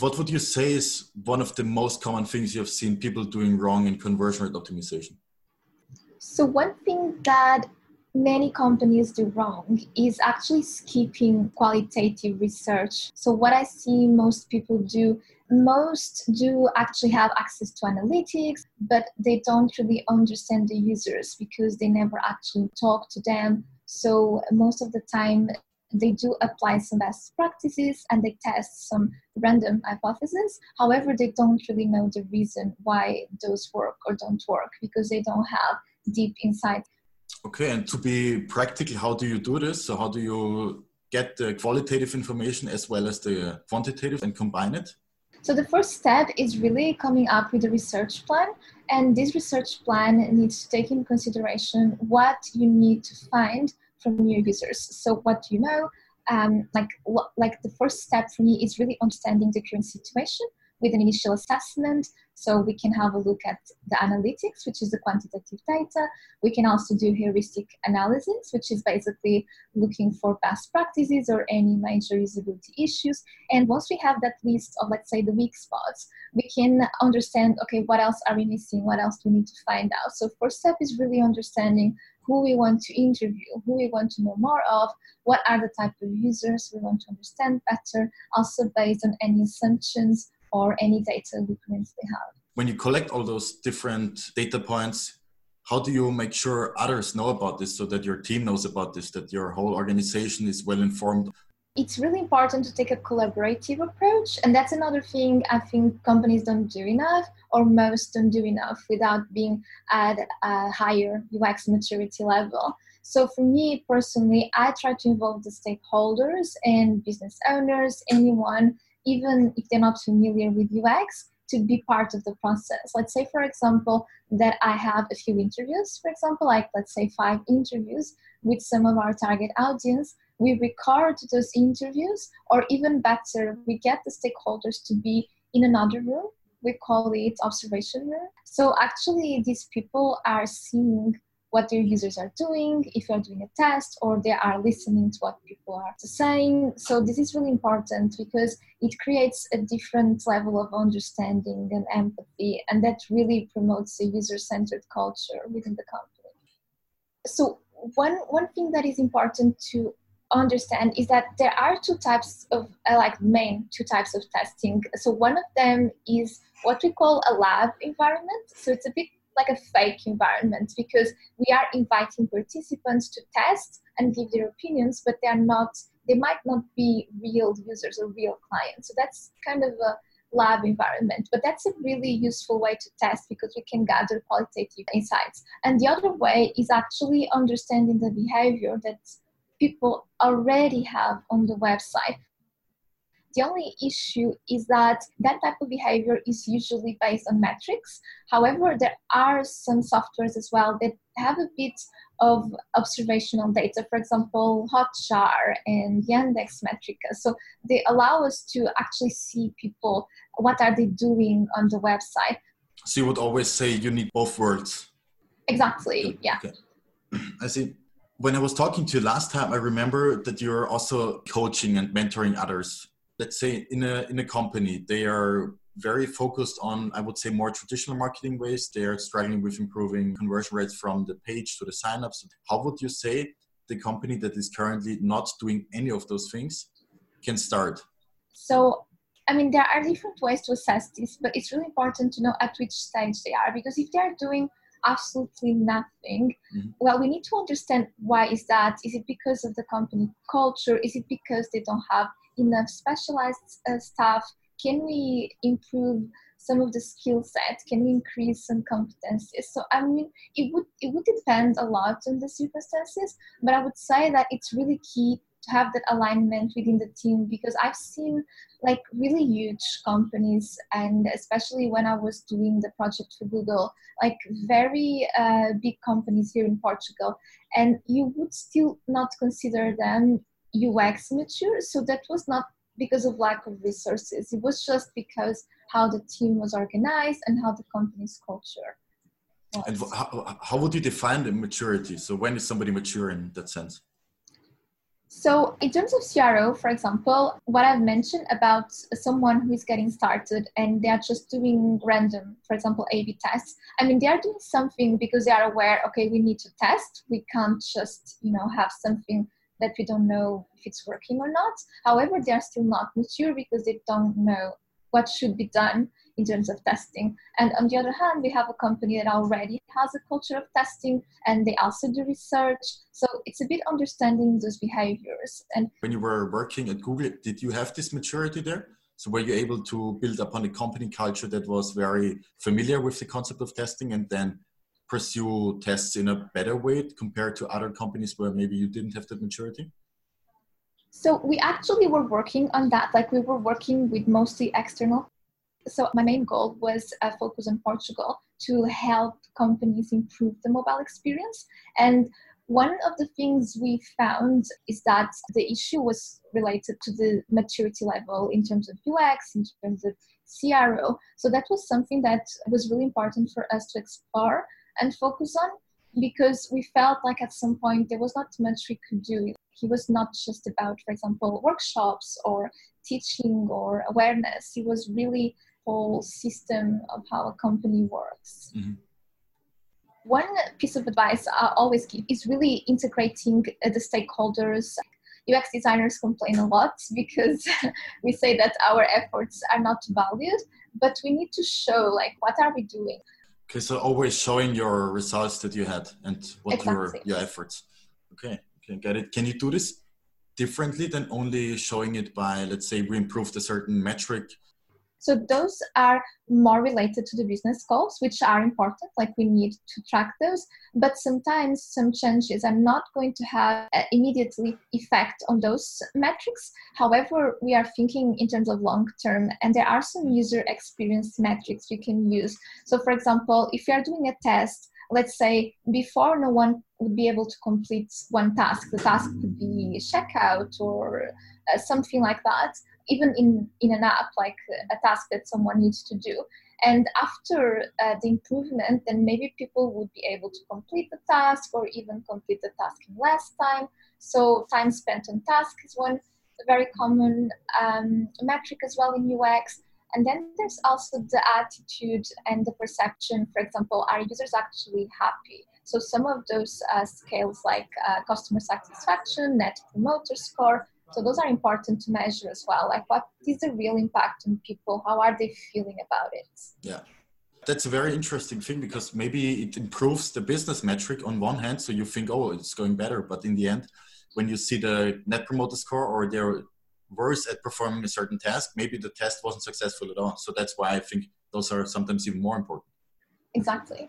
What would you say is one of the most common things you have seen people doing wrong in conversion rate optimization? So, one thing that many companies do wrong is actually skipping qualitative research. So, what I see most people do, most do actually have access to analytics, but they don't really understand the users because they never actually talk to them. So, most of the time, they do apply some best practices and they test some random hypotheses. However, they don't really know the reason why those work or don't work because they don't have deep insight. Okay, and to be practical, how do you do this? So, how do you get the qualitative information as well as the quantitative and combine it? So, the first step is really coming up with a research plan. And this research plan needs to take into consideration what you need to find from your users. So, what do you know? Um, like, like the first step for me is really understanding the current situation with an initial assessment. So we can have a look at the analytics, which is the quantitative data. We can also do heuristic analysis, which is basically looking for best practices or any major usability issues. And once we have that list of, let's say, the weak spots, we can understand, okay, what else are we missing? What else do we need to find out? So first step is really understanding who we want to interview, who we want to know more of, what are the type of users we want to understand better, also based on any assumptions or any data we currently have. When you collect all those different data points, how do you make sure others know about this so that your team knows about this, that your whole organization is well informed? It's really important to take a collaborative approach. And that's another thing I think companies don't do enough, or most don't do enough without being at a higher UX maturity level. So for me personally, I try to involve the stakeholders and business owners, anyone even if they're not familiar with UX, to be part of the process. Let's say, for example, that I have a few interviews, for example, like let's say five interviews with some of our target audience. We record those interviews, or even better, we get the stakeholders to be in another room. We call it observation room. So actually, these people are seeing what your users are doing, if you're doing a test, or they are listening to what people are saying. So this is really important because it creates a different level of understanding and empathy, and that really promotes a user-centered culture within the company. So one one thing that is important to understand is that there are two types of uh, like main two types of testing so one of them is what we call a lab environment so it's a bit like a fake environment because we are inviting participants to test and give their opinions, but they are not, they might not be real users or real clients. So that's kind of a lab environment. But that's a really useful way to test because we can gather qualitative insights. And the other way is actually understanding the behavior that people already have on the website. The only issue is that that type of behavior is usually based on metrics. However, there are some softwares as well that have a bit of observational data, for example, Hotjar and Yandex Metrica. So they allow us to actually see people, what are they doing on the website. So you would always say you need both worlds. Exactly, yeah. Okay. I see. When I was talking to you last time, I remember that you're also coaching and mentoring others let's say in a in a company they are very focused on i would say more traditional marketing ways. They are struggling with improving conversion rates from the page to the signups. How would you say the company that is currently not doing any of those things can start? So i mean there are different ways to assess this but it's really important to know at which stage they are because if they are doing absolutely nothing mm-hmm. well we need to understand why is that? Is it because of the company culture? Is it because they don't have enough specialized uh, staff? Can we improve some of the skill set? Can we increase some competencies? So I mean, it would it would depend a lot on the circumstances, but I would say that it's really key to have that alignment within the team because I've seen like really huge companies and especially when I was doing the project for Google, like very uh, big companies here in Portugal, and you would still not consider them UX mature. So that was not because of lack of resources. It was just because how the team was organized and how the company's culture. Was. And how, how would you define the maturity? So when is somebody mature in that sense? So, in terms of CRO, for example, what I've mentioned about someone who is getting started and they are just doing random, for example, A B tests, I mean, they are doing something because they are aware, okay, we need to test. We can't just, you know, have something that we don't know if it's working or not. However, they are still not mature because they don't know what should be done in terms of testing. And on the other hand, we have a company that already has a culture of testing and they also do research. So it's a bit understanding those behaviors. And when you were working at Google, did you have this maturity there? So were you able to build upon a company culture that was very familiar with the concept of testing and then pursue tests in a better way compared to other companies where maybe you didn't have that maturity? So we actually were working on that. Like we were working with mostly external. So my main goal was a focus on Portugal to help companies improve the mobile experience. And one of the things we found is that the issue was related to the maturity level in terms of UX, in terms of CRO. So that was something that was really important for us to explore and focus on because we felt like at some point there was not much we could do. He was not just about, for example, workshops or teaching or awareness. He was really whole system of how a company works. Mm-hmm. One piece of advice I always give is really integrating the stakeholders. UX designers complain a lot because we say that our efforts are not valued, but we need to show like what are we doing Okay, so always showing your results that you had and what exactly. your your efforts. Okay, okay, get it. Can you do this differently than only showing it by, let's say, we improved a certain metric so those are more related to the business goals, which are important, like we need to track those. But sometimes some changes are not going to have immediately effect on those metrics. However, we are thinking in terms of long term, and there are some user experience metrics we can use. So for example, if you are doing a test, let's say before no one would be able to complete one task, the task could be checkout or uh, something like that even in, in an app, like a task that someone needs to do. And after uh, the improvement, then maybe people would be able to complete the task or even complete the task in less time. So time spent on task is one very common um, metric as well in UX. And then there's also the attitude and the perception. For example, are users actually happy? So some of those uh, scales like uh, customer satisfaction, net promoter score, so those are important to measure as well. Like what is the real impact on people? How are they feeling about it? Yeah. That's a very interesting thing because maybe it improves the business metric on one hand. So you think, oh, it's going better. But in the end, when you see the net promoter score or they're worse at performing a certain task, maybe the test wasn't successful at all. So that's why I think those are sometimes even more important. Exactly.